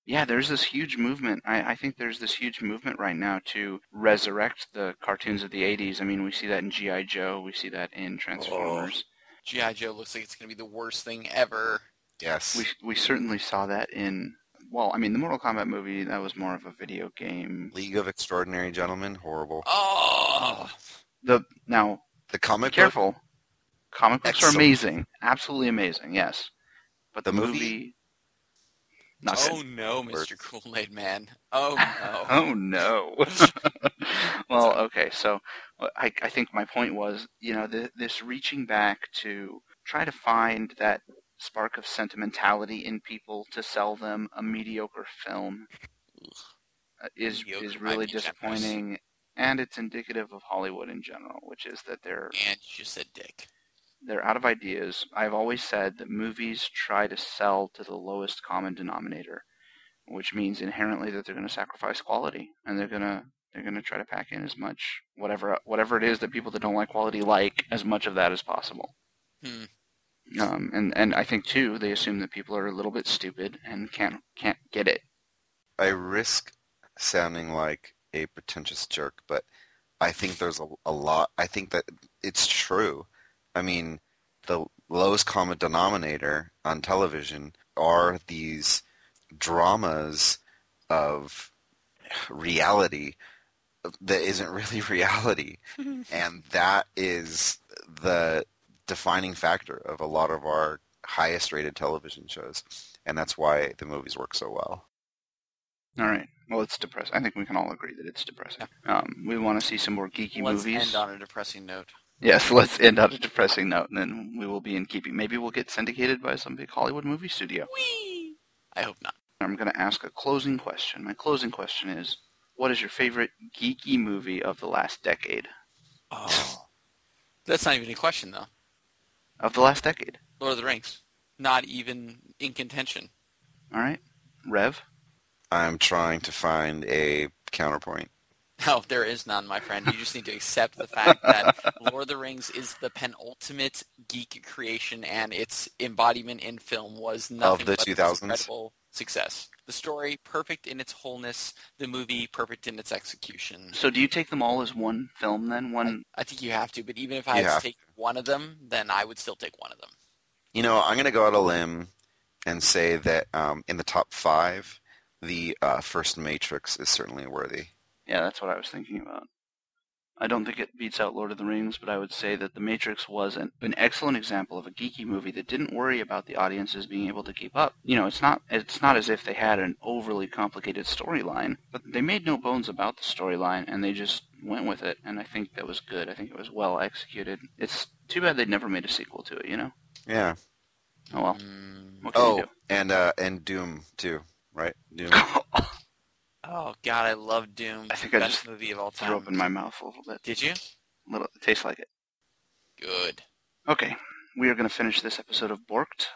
Yeah, there's this huge movement. I, I think there's this huge movement right now to resurrect the cartoons of the 80s. I mean, we see that in G.I. Joe. We see that in Transformers. Oh. GI Joe looks like it's going to be the worst thing ever. Yes. We, we certainly saw that in, well, I mean, the Mortal Kombat movie, that was more of a video game. League of Extraordinary Gentlemen, horrible. Oh, The Now, The be comic book, careful. Comic books Excellent. are amazing. Absolutely amazing, yes. But the, The movie? movie, not oh no, Mr. Kool-Aid Man. Oh no. (laughs) Oh no. (laughs) well, okay, so I, I think my point was, you know, th- this reaching back to try to find that spark of sentimentality in people to sell them a mediocre film uh, is Mediocre is really be generous. disappointing, and it's indicative of Hollywood in general, which is that they're And you just said dick. They're out of ideas. I've always said that movies try to sell to the lowest common denominator, which means inherently that they're going to sacrifice quality and they're going to they're going to try to pack in as much whatever whatever it is that people that don't like quality like as much of that as possible. Hmm. Um, and and I think too they assume that people are a little bit stupid and can't can't get it. I risk sounding like a pretentious jerk, but I think there's a, a lot. I think that it's true. I mean, the lowest common denominator on television are these dramas of reality that isn't really (laughs) reality. (laughs) and that is the defining factor of a lot of our highest rated television shows. And that's why the movies work so well. All right. Well, it's depressing. I think we can all agree that it's depressing. Um, we want to see some more geeky Let's movies. end on a depressing note. Yes, (laughs) let's end on a depressing note, and then we will be in keeping. Maybe we'll get syndicated by some big Hollywood movie studio. Whee! I hope not. I'm going to ask a closing question. My closing question is, what is your favorite geeky movie of the last decade? Oh. That's not even a question, though. Of the last decade. Lord of the Rings. Not even in contention. All right. Rev? I'm trying to find a counterpoint. No, there is none, my friend. You just need to accept the fact that Lord of the Rings is the penultimate geek creation, and its embodiment in film was nothing the but this 2000s? incredible success. The story perfect in its wholeness, the movie perfect in its execution. So do you take them all as one film then? One I think you have to, but even if I had have to take one of them, then I would still take one of them. You know, I'm going to go out a limb and say that um, in the top five, the uh, first Matrix is certainly worthy. Yeah, that's what I was thinking about. I don't think it beats out Lord of the Rings, but I would say that The Matrix was an, an excellent example of a geeky movie that didn't worry about the audiences being able to keep up. You know, it's not it's not as if they had an overly complicated storyline, but they made no bones about the storyline and they just went with it, and I think that was good. I think it was well executed. It's too bad they never made a sequel to it, you know? Yeah. Oh well. Mm. What can Oh, you and uh, and Doom too, right? Doom. (laughs) Oh God, I love Doom. I think I just movie of all Threw time. up in my mouth a little bit. Did you? A little it tastes like it. Good. Okay. We are gonna finish this episode of Borked.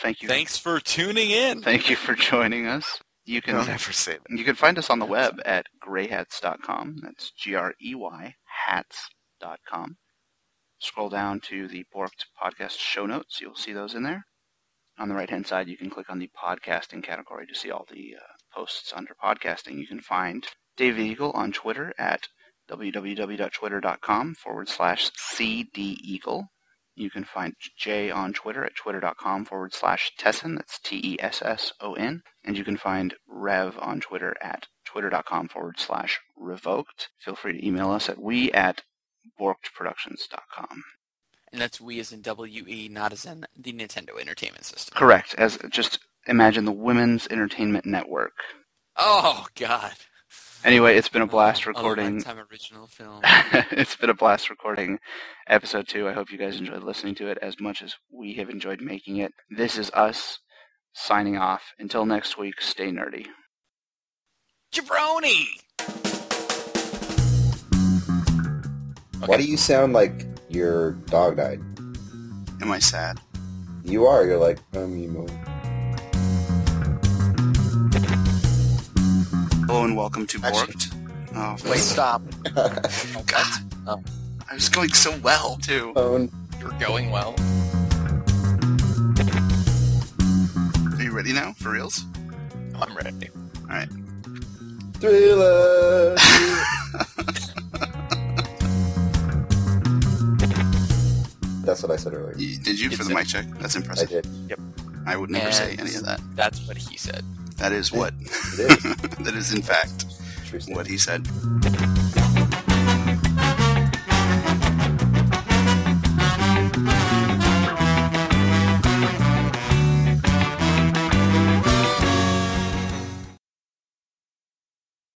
Thank you. Thanks for tuning in. Thank you for joining us. You can Don't ever say that. you can find us on the web at greyhats.com. That's G R E Y hats.com. Scroll down to the Borked podcast show notes. You'll see those in there. On the right hand side, you can click on the podcasting category to see all the uh, posts under podcasting. You can find David Eagle on Twitter at www.twitter.com forward slash cdeagle. You can find Jay on Twitter at twitter.com forward slash Tesson. That's T E S S O N. And you can find Rev on Twitter at twitter.com forward slash revoked. Feel free to email us at we at borkedproductions.com. And that's we as in W E, not as in the Nintendo Entertainment System. Correct. As just imagine the Women's Entertainment Network. Oh God. Anyway, it's been a blast Oh, recording. A original film. (laughs) it's been a blast recording episode two. I hope you guys enjoyed listening to it as much as we have enjoyed making it. This is us signing off. Until next week, stay nerdy. Jabroni. Why do you sound like your dog died? Am I sad? You are. You're like, um, emo. Hello and welcome to Actually- Borked. Oh, Wait, stop. (laughs) (laughs) Oh, God. Oh. I was going so well, too. Phone. You're going well. Are you ready now? For reals? I'm ready. All right. Thriller. (laughs) That's what I said earlier. You- Did you for It's the mic check? That's impressive. I impressive. did. I would never say any of that. That's what he said. That is what. Is. (laughs) that is, in fact, what he said.